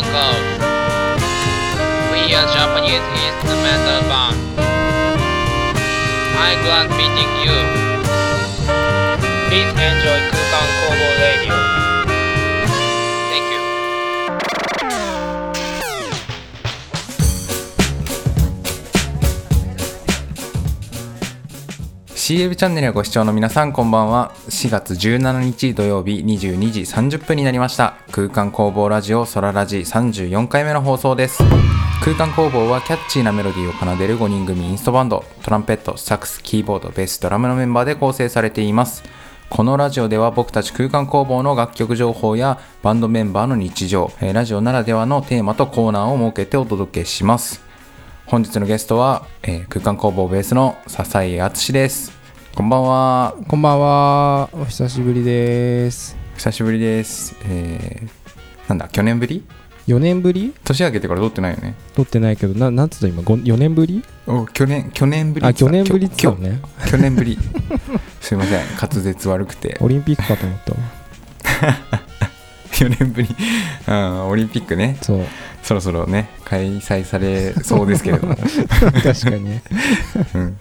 Uncle. We are Japanese instrumental band. I'm glad meeting you. Please enjoy Kukan Kobo CL チャンネルをご視聴の皆さんこんばんは。4月17日土曜日22時30分になりました。空間工房ラジオソララジ34回目の放送です。空間工房はキャッチーなメロディーを奏でる5人組インストバンド。トランペットサックスキーボードベースドラムのメンバーで構成されています。このラジオでは僕たち空間工房の楽曲情報やバンドメンバーの日常、ラジオならではのテーマとコーナーを設けてお届けします。本日のゲストは、えー空間工房ベースの笹井敦です。こんばんは。こんばんは。お久しぶりです。久しぶりです。えー、なんだ去年ぶり？4年ぶり？年明けてから撮ってないよね。撮ってないけど、ななんつった今、ご4年ぶり？お去年去年ぶりあ、去年ぶりっつったね。去年ぶり。すいません。滑舌悪くて。オリンピックかと思ったわ。4年ぶり、うん、オリンピックね。そう。そろそろね開催されそうですけれども、確かにね。うん、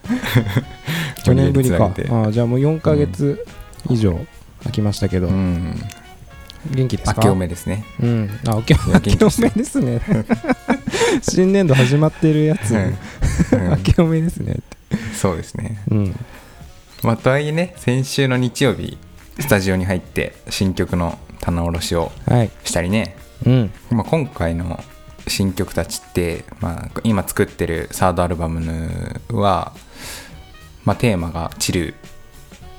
去年ぶりかあじゃあもう4ヶ月以上空きましたけど、うん元気ですか？明けおめですねうん。あ、明けおめですね。新年度始まってるやつ。うん 明けおめですね。そうですねうん。まあとはいえね先週の日曜日スタジオに入って新曲の棚卸しをはい。したりね、うん。まあ、今回の新曲たちって、まあ、今作ってるサードアルバムは、まあ、テーマがチルっ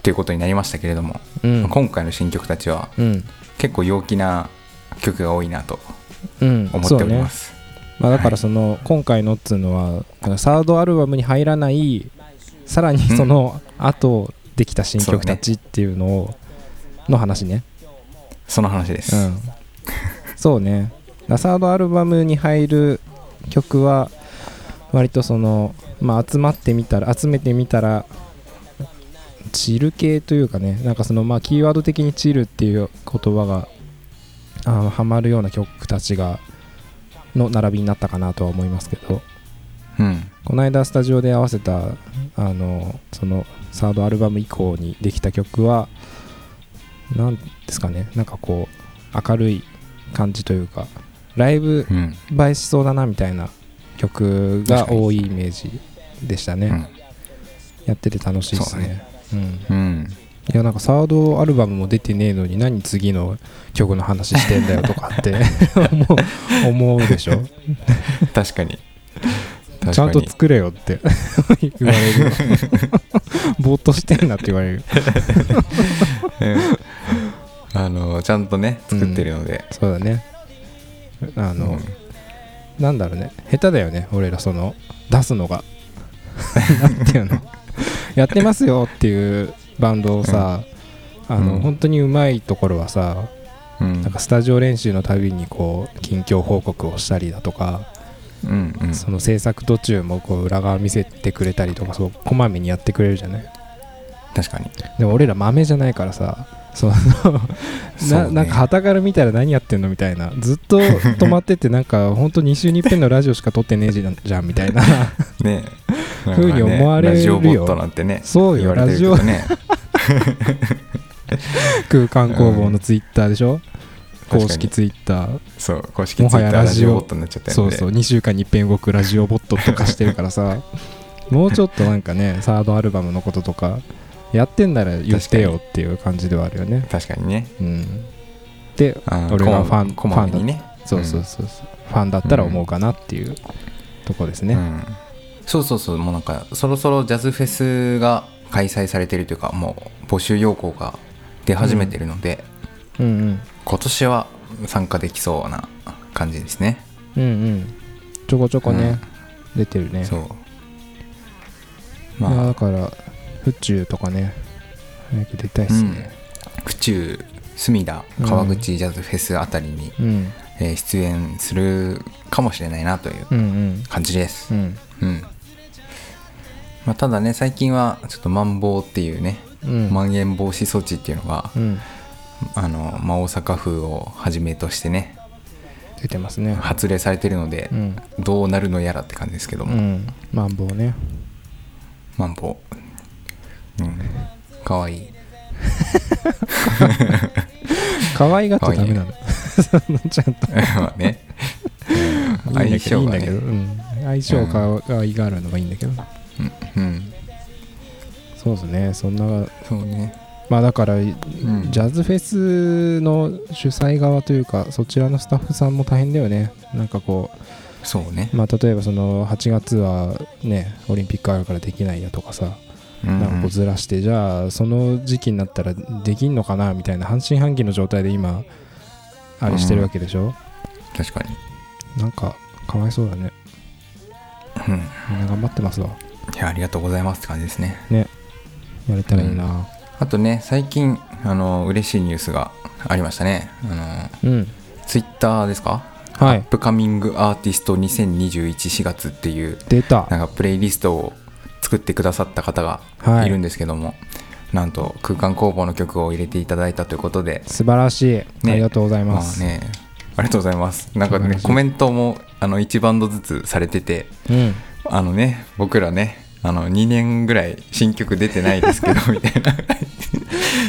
ていうことになりましたけれども、うん。今回の新曲たちはうん。結構陽気な曲が多いなとうん。思っております、まあ、だからその、今回のっつうのはサードアルバムに入らないさらにその後できた新曲たちっていうのをの話ね。その話です、うん。そうね。だサードアルバムに入る曲は割とそのまあ集まってみたら集めてみたらチル系というかねなんかそのまあキーワード的にチルっていう言葉があのハマるような曲たちがの並びになったかなとは思いますけど。うん。この間スタジオで合わせたあのそのサードアルバム以降にできた曲は何ですかねなんかこう明るい感じというかライブうん。映えしそうだなみたいな曲が多いイメージでしたね、うん。やってて楽しいですね。うん、うん。いやなんかサードアルバムも出てねえのに何次の曲の話してんだよとかって 思うでしょ？確かに。ちゃんと作れよって 言われる ぼーっとしてんなって言われる。うん。あのちゃんとね作ってるので、そうだね。あの、うん。なんだろうね。下手だよね俺らその出すのが なんていうの？やってますよっていうバンドをさ、あの、うん。本当にうまいところはさうん。なんかスタジオ練習のたびにこう近況報告をしたりだとか、うんうん。その制作途中もこう裏側見せてくれたりとかそうこまめにやってくれるじゃない？確かに。でも俺ら豆じゃないからさそのそうね。ななんか旗から見たら何やってんのみたいな。ずっと止まっててなんか 本当2週に一遍のラジオしか撮ってねえじゃんみたいな。ねえ。ふうに思われるよ。ラジオボットなんてねそうよ言われてるけどね。空間工房のツイッターでしょ、確かに公式ツイッター。そう公式もはツイッターやラジオラジオボットになっちゃったそうそう2週間に一遍動くラジオボットとかしてるからさ。もうちょっとなんかねサードアルバムのこととかやってんなら言ってよっていう感じではあるよね。確かにね。うん。で俺がファンこまめにね。そうそうそうそう、ファンだったら思うかなっていうとこですね、うん。そうそうそう。もうなんかそろそろジャズフェスが開催されてるというかもう募集要項が出始めてるので、うん、うん。今年は参加できそうな感じですね。うんうん。ちょこちょこね、出てるね。そう。まあ。だから府中とかね早く出たいっすね。府中隅田川口ジャズフェスあたりに、うん。えー出演するかもしれないなといううんうん。感じです。うん。うん、まあ、ただね最近はちょっとマンボウっていうね、うん。まん延防止措置っていうのが、うん。あのまあ、大阪府をはじめとしてね出てますね。発令されてるのでう、ん、どうなるのやらって感じですけども、うん、マンボウね。マンボウうん。かわい。い 可愛がっちゃダメなの。ちゃんと。まあね、うん。いいいいん相性がだけど、ねうん、相性か可愛がるのがいいんだけど、うん、うん、そうですね。そんな。そうね。まあだから、ん。ジャズフェスの主催側というかそちらのスタッフさんも大変だよね。なんかこそうね。うまあ例えばその8月はねオリンピックあるからできないやとかさ、うんなんかずらしてじゃあその時期になったらできんのかなみたいな半信半疑の状態で今あれしてるわけでしょ、確かに。なんかかわいそうだね。うん。みんな頑張ってますわ。いやありがとうございますって感じですね。やれたらいいな。あとね最近あの嬉しいニュースがありましたね。あのうん、ツイッターですか？アッはい。プカミングアーティスト20214月っていう出た。なんかプレイリストを作ってくださった方がはい。いるんですけども、なんと空間工房の曲を入れていただいたということで。素晴らしい、ありがとうございまあます、ね。ありがとうございます。なんかねコメントもあの1バンドずつされててうん。あのね僕らねあの2年ぐらい新曲出てないですけど みたいな。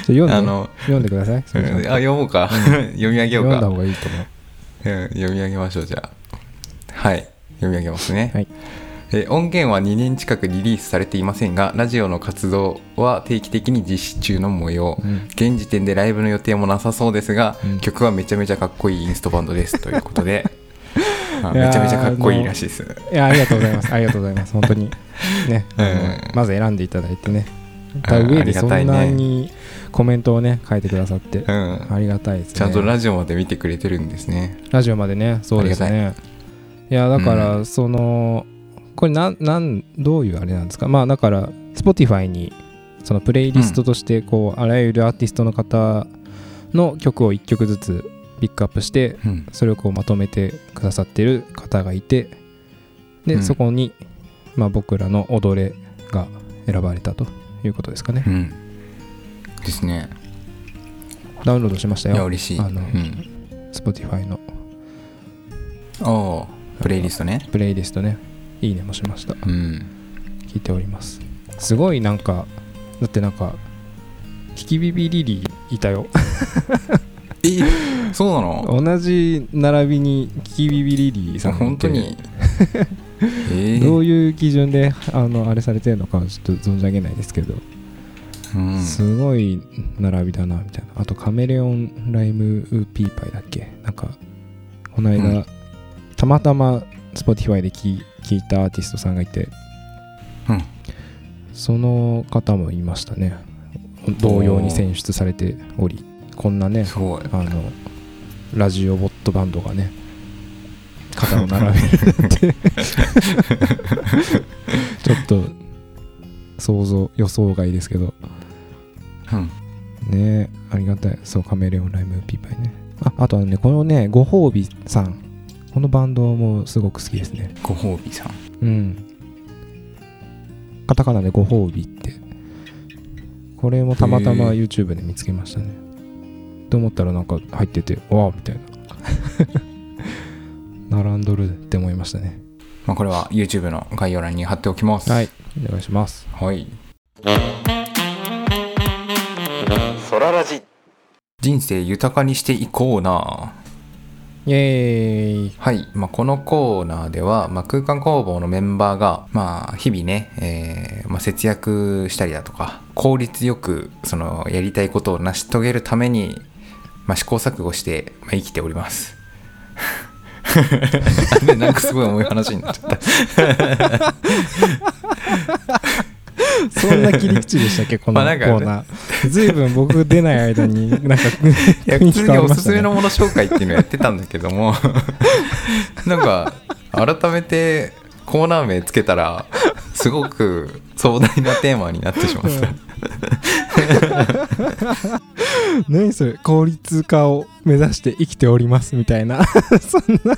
読んであの読んでください。あ読もうか、読み上げよう読んだか方がいいと思う。うん。読み上げましょうじゃあ。はい。読み上げますね、はいえー音源は2年近くリリースされていませんがラジオの活動は定期的に実施中の模様、うん。現時点でライブの予定もなさそうですが、うん。曲はめちゃめちゃかっこいいインストバンドですということで。めちゃめちゃかっこいいらしいです。いやありがとうございます。ありがとうございます。本当に。ね、うん。まず選んでいただいてね。た上でそんなにコメントをね書いてくださって、うん。ありがたいですね。ちゃんとラジオまで見てくれてるんですね。ラジオまでねそうですね。い。やだから、そのこれなんなんどういうあれなんですか？まあだから Spotify にそのプレイリストとしてこう、あらゆるアーティストの方の曲を1曲ずつピックアップしてうん。それをこうまとめてくださってる方がいてで、うん。そこに、まあ、僕らの踊れが選ばれたということですかね。うん。ですね。ダウンロードしましたいやよ嬉しい。あのうん。Spotify の。おープレイリストね。プレイリストねいいねもしました。うん。聞いております。すごいなんかだってなんかキキビビリリいたよ。えそうなの？同じ並びにキキビビリリさん本当に？えー。どういう基準であのあれされてるのかはちょっと存じ上げないですけど、うん。すごい並びだなみたいな。あとカメレオンライムピーパイだっけ？なんかこの間、うん。たまたま Spotify で聞聞いたアーティストさんがいてうん。その方もいましたね。同様に選出されておりこんなねあのラジオボットバンドがね肩を並べるって。ちょっと想像予想外ですけど。うん。ねありがたい。そうカメレオンライムピーパイね。ああとはねこのねご褒美さんこのバンドもすごく好きですね。ご褒美さん。うん。カタカナでご褒美って。これもたまたま YouTube で見つけましたね。と思ったらなんか入っててわあみたいな。並んどるって思いましたね。まあ、これは YouTube の概要欄に貼っておきます。はい。お願いします。はい。ソララジ。人生豊かにしていこうなイエーイはい、まあ、このコーナーでは、まあ、空間工房のメンバーが、まあ、日々ね、えーまあ、節約したりだとか効率よくそのやりたいことを成し遂げるために、まあ、試行錯誤して、まあ、生きております。で なんかすごい重い話になっちゃった。そんな切り口でしたっけこのコーナー。ずいぶん僕出ない間になんか 普通におすすめのもの紹介っていうのをやってたんだけども。なんか改めてコーナー名つけたらすごく壮大なテーマになってしまった。何それ効率化を目指して生きておりますみたいな。そんな。あ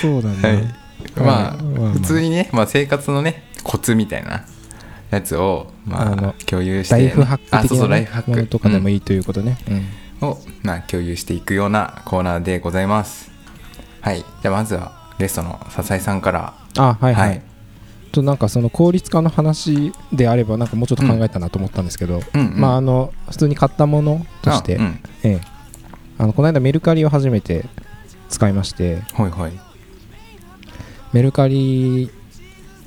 そうだね、はい。まあまあ。普通にね、まあ、生活のねコツみたいなやつを、まああの、共有して、ライフハック的な、ねとかでもい、いいということね、うん。うん。を、まあ、共有していくようなコーナーでございます。はい。じゃあまずはゲストの笹井さんから。あはいはい、はい。となんかその効率化の話であればなんかもうちょっと考えたなと思ったんですけど、うん。うん。まああの普通に買ったものとして、あうん。ええ、あのこの間メルカリを初めて使いましてはいはい。メルカリ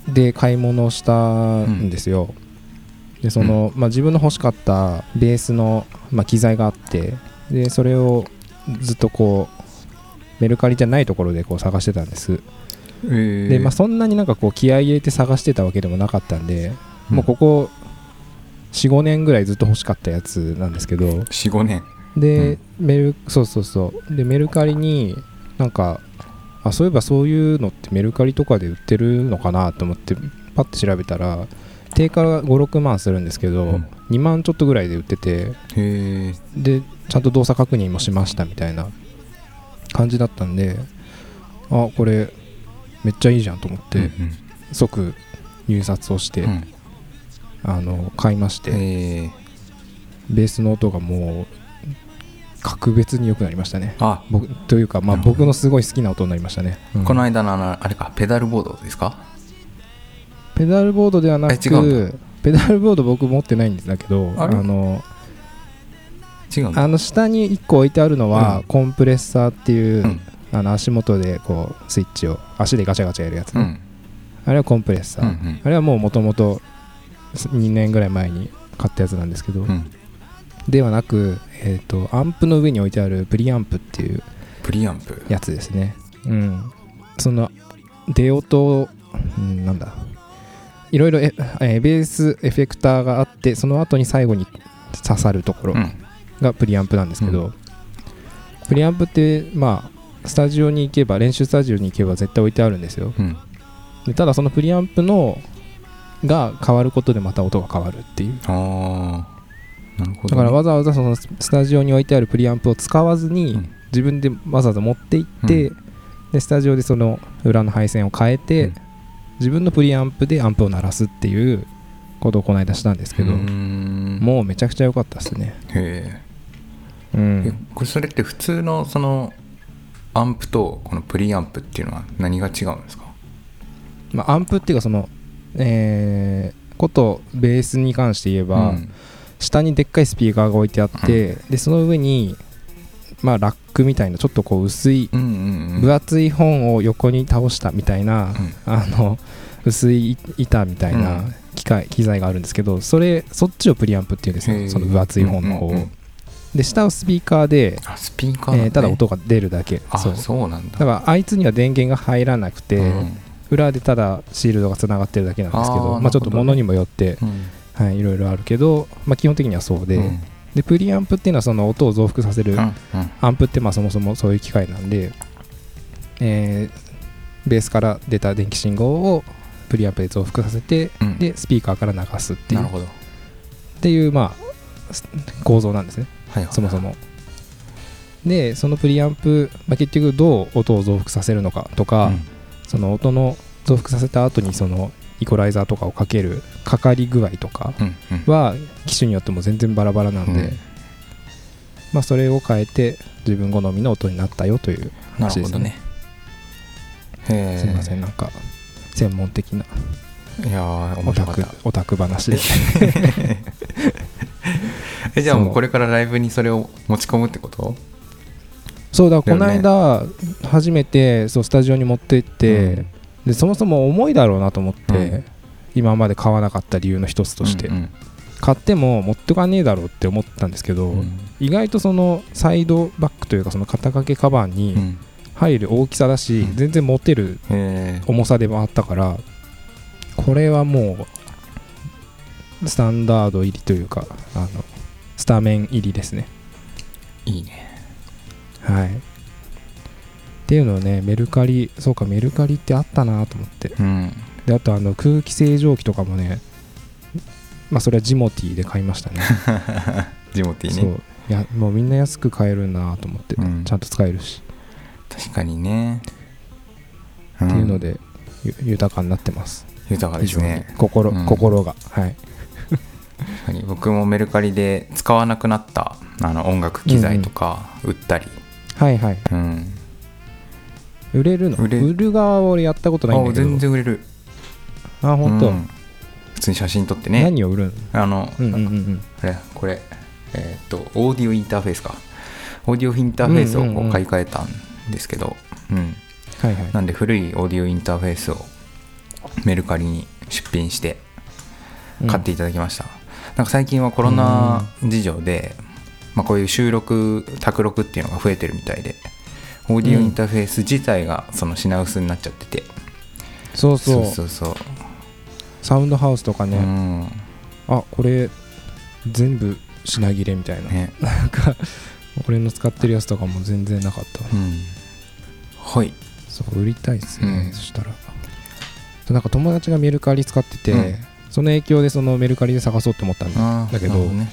で買い物をしたんですよ、でその、まあ、自分の欲しかったベースの、まあ、機材があってでそれをずっとこうメルカリじゃないところでこう探してたんです。えー。で、まあ、そんなになんかこう気合い入れて探してたわけでもなかったんで、うん。もうここ45年ぐらいずっと欲しかったやつなんですけど。45年。で、メルそうそうそう。でメルカリになんかあそういえばそういうのってメルカリとかで売ってるのかなと思ってパッて調べたら定価が56万するんですけど、うん。2万ちょっとぐらいで売っててでちゃんと動作確認もしましたみたいな感じだったんであこれめっちゃいいじゃんと思って、うん即入札をして、うん。あの買いまして、え。ーベースの音がもう格別に良くなりましたね。あ。僕というか、まあ、僕のすごい好きな音になりましたね、うん。この間のあのあれかペダルボードですか？ペダルボードではなくペダルボード僕持ってないんだけどあれ？のあの下に1個置いてあるのは、うん。コンプレッサーっていう、うん。あの足元でこうスイッチを足でガチャガチャやるやつね、うん。あれはコンプレッサー、うんうん。あれはもうもともと2年ぐらい前に買ったやつなんですけど、うんではなく、えー、とアンプの上に置いてあるプリアンプっていうプリアンプ？やつですね。うん。その出音を、うん、なんだ。いろいろええーベースエフェクターがあってその後に最後に刺さるところうん。がプリアンプなんですけど、うプリアンプってまあスタジオに行けば練習スタジオに行けば絶対置いてあるんですよ。うん。でただそのプリアンプのが変わることでまた音が変わるっていう。ああね、だからわざわざそのススタジオに置いてあるプリアンプを使わずに、うん。自分でわざわざ持って行って、うでスタジオでその裏の配線を変えて、うん。自分のプリアンプでアンプを鳴らすっていうことをこの間したんですけど、もうめちゃくちゃ良かったですね、へうええん、これそれって普通のそのアンプとこのプリアンプっていうのは何が違うんですか？まあ、アンプっていうかそのえーことベースに関して言えば、うん下にでっかいスピーカーが置いてあって、でその上にまあラックみたいなちょっとこう薄いうんうんうん分厚い本を横に倒したみたいな、うん。あの薄い板みたいなうん。機械、機材があるんですけどそれそっちをプリアンプっていうんですへー。よその分厚い本の方。を、で下はスピーカーで、あスピーカーえーただ音が出るだけ。あそう。そうなんだ。だからあいつには電源が入らなくて、うん。裏でただシールドがつながってるだけなんですけどまあ、ちょっと物にもよって、うんはい、いろいろあるけど、まあ、基本的にはそうで,、うん。でプリアンプっていうのはその音を増幅させる、うんうん。アンプってまあそもそもそういう機械なんで、えーベースから出た電気信号をプリアンプで増幅させて、うん。でスピーカーから流すっていう。なるほど。っていうまあす構造なんですね。はいはい。そもそも。でそのプリアンプ、まあ、結局どう音を増幅させるのかとか、うん。その音の増幅させた後にそのイコライザーとかをかけるかかり具合とかうんうん。は機種によっても全然バラバラなんで、うん。まあ、それを変えて自分好みの音になったよというな話ですね。るほどね。すみません。なんか専門的ないやーオタク面白かった。オタク話で。えじゃあもうこれからライブにそれを持ち込むってこと？そうだこの間初めてそうスタジオに持って行って、でそもそも重いだろうなと思って、うん。今まで買わなかった理由の一つとして、うん買っても持ってかねえだろうって思ったんですけど、うん。意外とそのサイドバッグというかその肩掛けカバンうにん。入る大きさだし、うん。全然持てる重さでもあったからこれはもうスタンダード入りというかあのスタメン入りですね。いいね。はいっていうのをねメルカリそうかメルカリってあったなと思って。うん。であとあの空気清浄機とかもねまあそれはジモティーで買いましたね。ジモティそう。ねいやもうみんな安く買えるなと思って、うん。ちゃんと使えるし、確かにね。っていうのでゆ豊かになってます。豊かですね。心,、うん。心が。はい。確かかに。僕もメルカリで使わなくなったあの音楽機材とか売ったり、はいはい。うん売れるの？売れ売る側は俺やったことないんだあけど。全然売れる。あ本当、うん。普通に写真撮ってね。何を売るの？あの、うんうんうん。うんあれこれえーっとオーディオインターフェースか。オーディオインターフェースをうんうんうこうん買い替えたんですけど、うん。はいはい。なんで古いオーディオインターフェースをメルカリに出品して買っていただきました、なんか最近はコロナ事情で、まあ、こういう収録卓録っていうのが増えてるみたいでオーディオインターフェース自体がその品薄になっちゃってて、そうそう。そうそうサウンドハウスとかうね、ん。あこれ全部品切れみたいな、ね。なんか俺の使ってるやつとかも全然なかったわ。うん。はい。そう売りたいっすね、うん。そしたら。なんか友達がメルカリ使ってて、うん。その影響でそのメルカリで探そうと思ったんだけどね。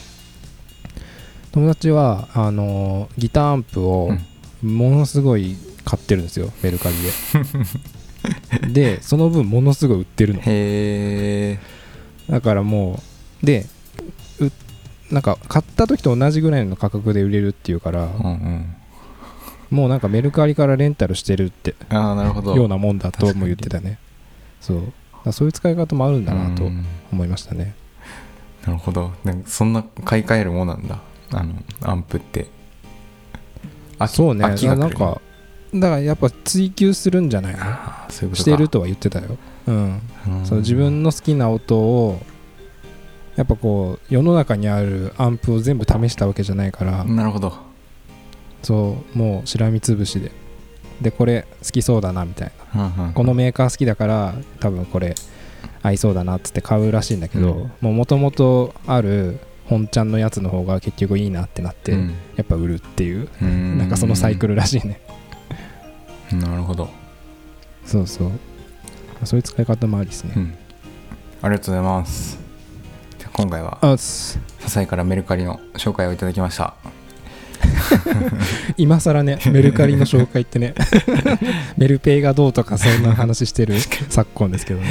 友達はあのーギターアンプをものすごい買ってるんですよメルカリで。でその分ものすごい売ってるの。へえだからもうでうなんか買った時と同じぐらいの価格で売れるっていうから、うんうん。もうなんかメルカリからレンタルしてるってああなるほど。ようなもんだとも言ってたね。そう。そういう使い方もあるんだなとうん。思いましたね。なるほど。なんかそんな買い替えるもんなんだ。あのアンプって秋そうね。秋が来るなんかだからやっぱ追求するんじゃないの？あーそういうことか。してるとは言ってたよ。うん。うん。その自分の好きな音をやっぱこう世の中にあるアンプを全部試したわけじゃないから、なるほど。そうもうしらみつぶしで。でこれ好きそうだなみたいな。うんうん。このメーカー好きだから多分これ合いそうだなっつって買うらしいんだけど、うん。もう元々ある本ちゃんのやつの方が結局いいなってなって、うん。やっぱ売るっていう、うん。なんかそのサイクルらしいね。なるほど、そうそう。そういう使い方もありですね、うん、ありがとうございます。じゃあ今回はあっす笹井からメルカリの紹介をいただきました。今更ねメルカリの紹介ってね。メルペイがどうとかそんな話してる昨今ですけどね。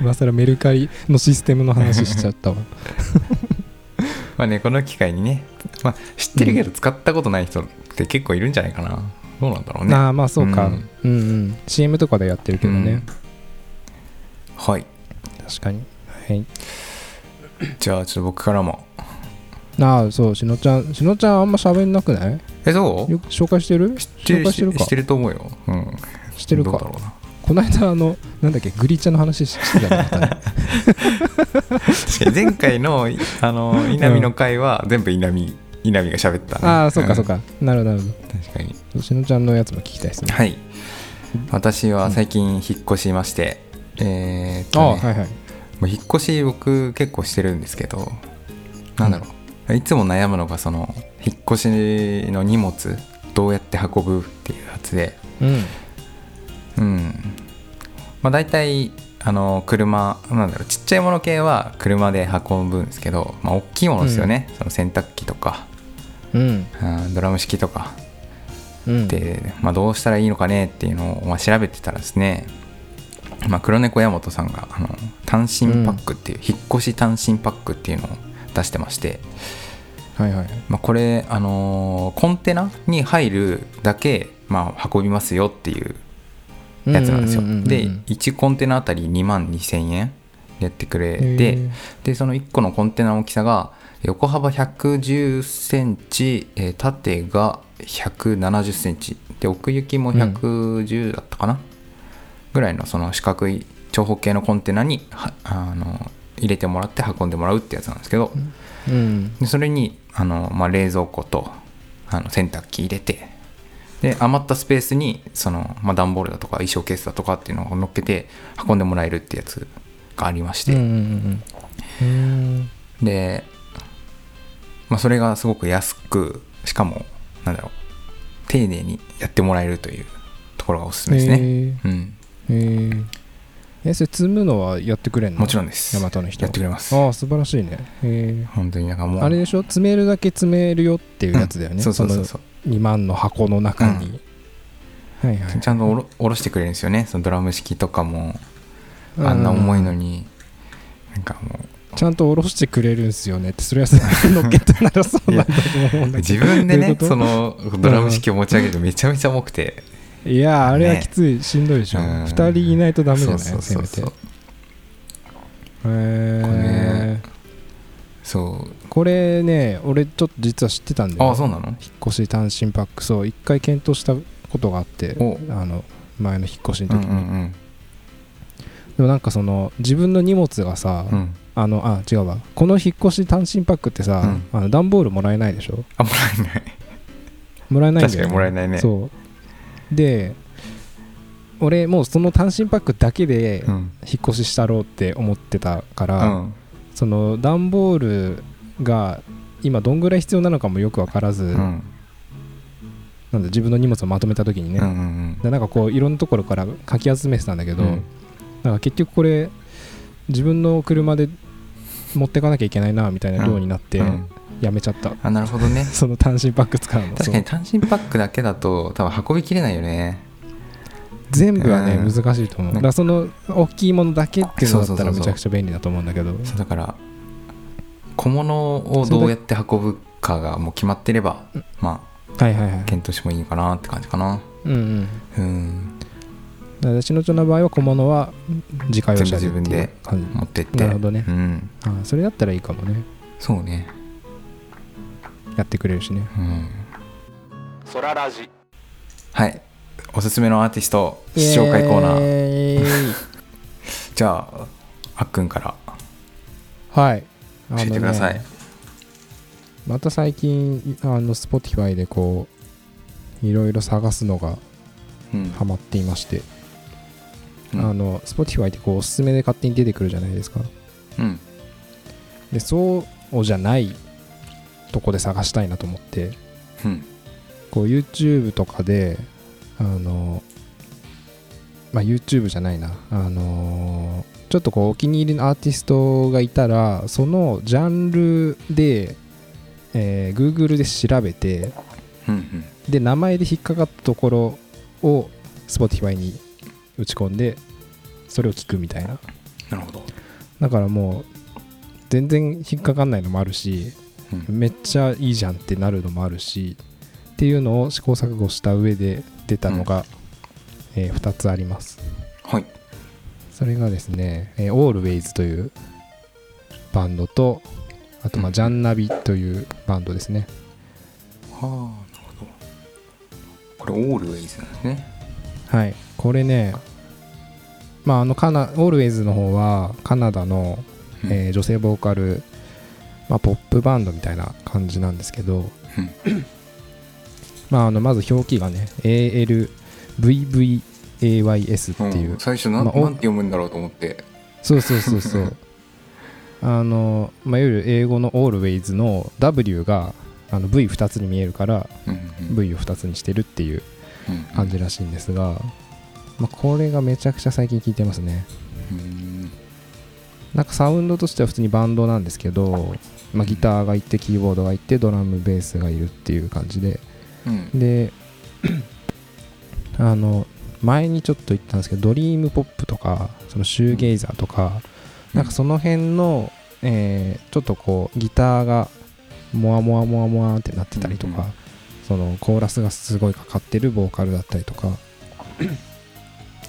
今更メルカリのシステムの話しちゃったわまあねこの機会にね、まあ、知ってるけど使ったことない人って結構いるんじゃないかな、どうなんだろうね。ああまあそうか、ううんん、うん。うん CM とかでやってるけどね、はい。確かに。はい。じゃあちょっと僕からも。ああそう。しのちゃんしのちゃんあんま喋んなくない？えそう？よく紹介してる？知ってる紹介してるか？知ってると思うよ。うん。してるか？どうだろうなこの間あのなんだっけグリチャの話してたねまたね。確かに前回のあの稲見の回は全部稲見稲見が喋ったね、ああそうかそうか。か、なるほどなるほ確かに。どしのちゃんのやつも聞きたいですね。はい。私は最近引っ越しまして、えーっと、ねはいはい。もう引っ越し僕結構してるんですけどなんだろう、いつも悩むのがその引っ越しの荷物どうやって運ぶっていうやつでうんうん。まあ大体あの車なんだろうちっちゃいもの系は車で運ぶんですけど、まあ、大きいものですよね、その洗濯機とか、うん。うんドラム式とか。うん。で、まあ、どうしたらいいのかね？っていうのを、まあ、調べてたらですね、まあ、黒猫山本さんがあの単身パックっていう、引っ越し単身パックっていうのを出してまして、はいはい。まあ、これ、あのーコンテナに入るだけ、まあ、運びますよっていうやつなんですよ、うんうんうんうんで1コンテナあたり2万2000円でやってくれへてー。でその1個のコンテナの大きさが横幅110センチ、えー縦が170センチ。で奥行きも110だったかな、ぐらいのその四角い長方形のコンテナにはあの入れてもらって運んでもらうってやつなんですけど、うん。でそれにあの、まあ、冷蔵庫とあの洗濯機入れてで余ったスペースにその、まあ、段ボールだとか衣装ケースだとかっていうのを乗っけて運んでもらえるってやつがありまして、で、まあ、それがすごく安くしかもなんだろう丁寧にやってもらえるというところがおすすめですね、ねうん、へええそれ積むのはやってくれんの？もちろんです。ヤマトの人やってくれます。ああ素晴らしいね。へ本当になんかもう。えあれでしょ？詰めるだけ詰めるよっていうやつだよね、うん。そうそうそうそう。の2万の箱の中に、はいはい。ちゃんとおろおろしてくれるんですよね。そのドラム式とかも。あんな重いのに。になんかもう。ちゃんと下ろしてくれるんですよねってそれは乗っけたならそうなんだと思うんだけ自分でねそのドラム式を持ち上げるとめちゃめちゃ重くて。どいやあれはね。きつい、しんどいでしょ。うん。2人いないとダメじゃないせめて。へえねそう。これね俺ちょっと実は知ってたんだよあそうなの？引っ越し単身パックそう一回検討したことがあってお。あの前の引っ越しうんうの時に、ん。でもなんかその自分の荷物がさ、うん。うんあのあ違うわ。この引っ越し単身パックってさ、あの段ボールもらえないでしょ？あもらえない。もらえないんだよ、確かにもらえないね。そう。で俺もうその単身パックだけでうん。引っ越ししたろうって思ってたかうら、んその段ボールが今どんぐらい必要なのかもよく分からず、うん。なんだ自分の荷物をまとめた時にね、うんうんでなんかこういろんなところからかき集めてたんだけど、うん。なんか結局これ自分の車で持ってかなきゃいけないなみたいな量になってうん。やめちゃった、あなるほどね。その単身パック使うの。確かに単身パックだけだと多分運びきれないよね全部はね、うん。難しいと思う。ねだからその大きいものだけっていうのだったらめちゃくちゃ便利だと思うんだけど。そうだから小物をどうやって運ぶかがもう決まってればまはいはいはい。あ検討してもいいかなって感じかな。うんうん。うん。だから私のの場合は小物は自家用車で自分で持ってって。なるほどね。うん。あそれだったらいいかもね。そうね。やってくれるしね。うん。ソララジ。はいおすすめのアーティスト紹介コーナー。ーじゃああっくんから。はい。教えてください、ねまた最近あの Spotify でこういろいろ探すのがうん。ハマっていまして、うん。あの Spotify ってこうおすすめで勝手に出てくるじゃないですか。うん。でそうじゃないとこで探したいなと思って。うん。こう YouTube とかであのまあ YouTube じゃないな。あのちょっとこうお気に入りのアーティストがいたらそのジャンルで、えー Google で調べてうんうん。で名前で引っかかったところを Spotify に打ち込んでそれを聞くみたいな。なるほど。だからもう全然引っかかんないのもあるしうん。めっちゃいいじゃんってなるのもあるしっていうのを試行錯誤した上で出たのが、え2つあります。はい。それがですね、えー、Always というバンドとあとまあうん。ジャンナビというバンドですね。はあなるほど。これオールウェイズなんですね。はい。これねまああのカナ Always の方はカナダの、うん。えー女性ボーカル、まあ、ポップバンドみたいな感じなんですけど、まあ、あのまず表記がね ALVVAYS っていう、ん。最初なん,、まあて読むんだろうと思って。そうそうそうそう。あの、まあ、いわゆる英語の Always の W があの V2 つに見えるから V を2つにしてるっていううん。感じらしいんですが、まあ、これがめちゃくちゃ最近聞いてますね。うん。なんかサウンドとしては普通にバンドなんですけど、まあ、ギターがいてキーボードがいてドラムベースがいるっていう感じでうん。であの前にちょっと言ったんですけどドリームポップとかそのシューゲイザーとか、なんかその辺の、えーちょっとこうギターがモワモワモワモワってなってたりとか、うんうん。そのコーラスがすごいかかってるボーカルだったりとか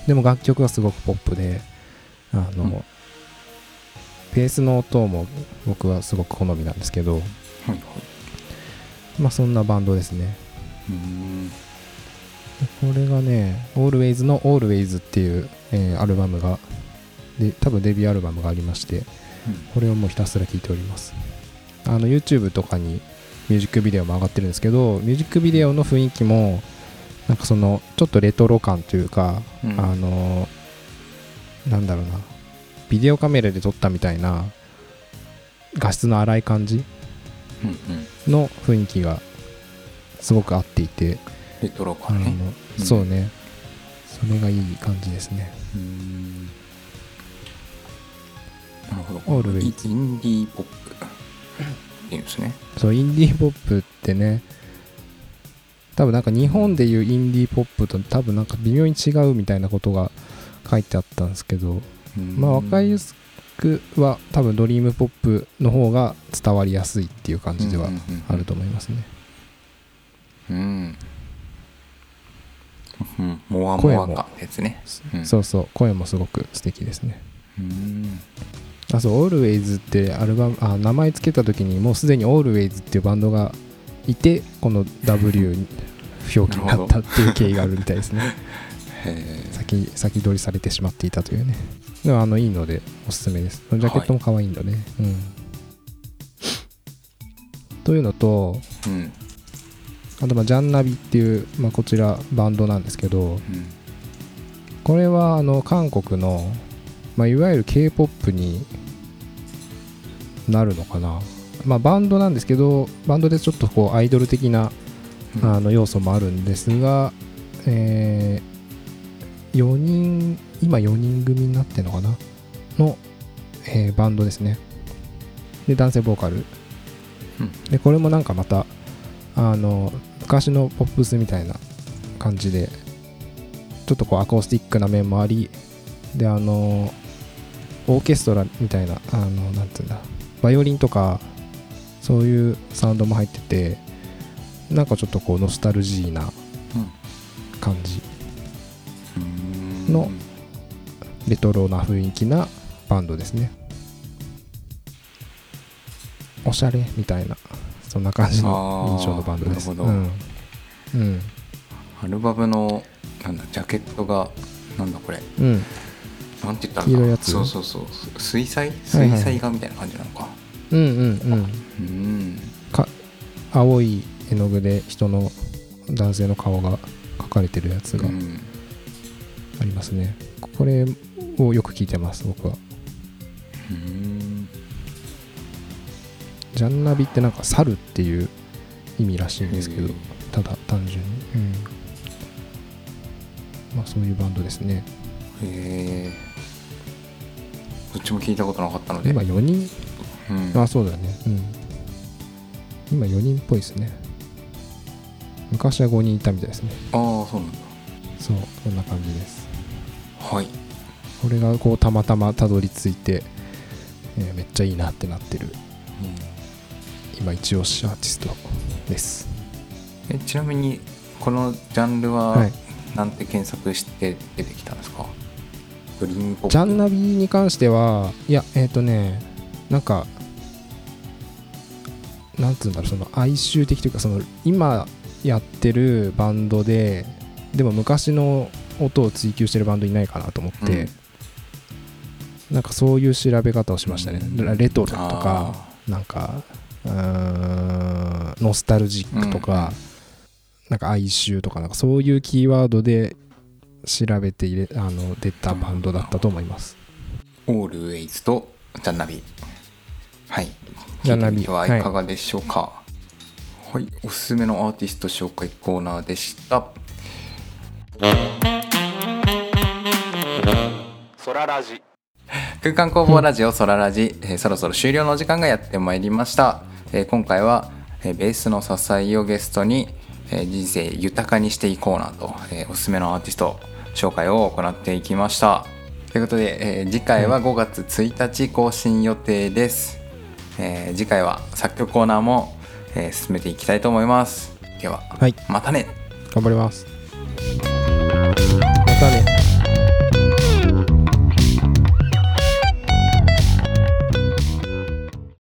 でも楽曲がすごくポップであの、うん。ベースの音も僕はすごく好みなんですけどはいはい。まあそんなバンドですね。うんこれがね Always の Always っていう、えーアルバムがで多分デビューアルバムがありましてこれをもうひたすら聴いております。あの YouTube とかにミュージックビデオも上がってるんですけどミュージックビデオの雰囲気もなんかそのちょっとレトロ感というか、うん。あのなんだろうなビデオカメラで撮ったみたいな画質の荒い感じの雰囲気がすごく合っていて、レトロ感ね。うん。そうね。それがいい感じですね。うん。なるほど。インディーポップっていうんですね。そうインディーポップってね多分なんか日本でいうインディーポップと多分なんか微妙に違うみたいなことが書いてあったんですけどまあ分かりやすクは多分ドリームポップの方が伝わりやすいっていう感じではあると思いますね、うん、うん、モアモア感ですね。うん。そうそう。声もすごく素敵ですね。うん。あそう Always ってアルバムあ名前つけた時にもうすでに Always っていうバンドがいてこの W 表記になったっていう経緯があるみたいですね。へ先先取りされてしまっていたというね。でもあのいいのでおすすめです。ジャケットも可愛いんだね、うん。というのとえうんあとまあジャンナビっていう、まあ、こちらバンドなんですけどうんこれはあの韓国の、まあ、いわゆる K-POP になるのかな。まあバンドなんですけどバンドでちょっとこうアイドル的なうんあの要素もあるんですが、え4人今4人組になってるのかな？の、えーバンドですね。で男性ボーカル、うん。でこれもなんかまたあの昔のポップスみたいな感じでちょっとこうアコースティックな面もありであのオーケストラみたいなあのなんていうんだバイオリンとかそういうサウンドも入っててなんかちょっとこうノスタルジーな感じのレトロな雰囲気なバンドですね。おしゃれみたいな。そんな感じの印象のバンドです。あーなるほど。うん、うん。アルバムのなんだジャケットがなんだこれ。うん、なんて言ったら黄色いやつ？そうそうそう。水彩？水彩画みたいな感じなのか。うんうんうん。うん。か青い絵の具で人の男性の顔が描かれてるやつがうん。ありますね、これをよく聞いてます僕は。うんジャンナビってなんか猿っていう意味らしいんですけどただ単純に。うん。まあそういうバンドですね。へえどっちも聞いたことなかったので。今4人。うん。あそうだね。うん。今4人っぽいですね。昔は5人いたみたいですね。ああそうなんだ。そうこんな感じです。はい。これがこうたまたまたどり着いて、えーめっちゃいいなってなってる今一押しアーティストです。えちなみにこのジャンルははい。なんて検索して出てきたんですか、ドリームポップ。ジャンナビに関してはいやえっ、とねなんかなんつうんだろうその哀愁的というかその今やってるバンドででも昔の音を追求してるバンドいないかなと思って、なんかそういう調べ方をしましたね、うん。レトロとかなんかうーんノスタルジックとか、なんか哀愁とかなんかそういうキーワードで調べて入れあの出たバンドだったと思います。オールウェイズとジャンナビ。はい。ジャンナビ。はいかがでしょうか。はい、おすすめのアーティスト紹介コーナーでした。ソララジ。空間工房ラジオソララジ、えーそろそろ終了の時間がやってまいりました、えー今回は、えーベースの支えをゲストに、えー人生豊かにしていこうなと、えーおすすめのアーティスト紹介を行っていきました。ということで、えー次回は5月1日更新予定です、えー次回は作曲コーナーも、えー進めていきたいと思います。では、はい。またね。頑張ります。またね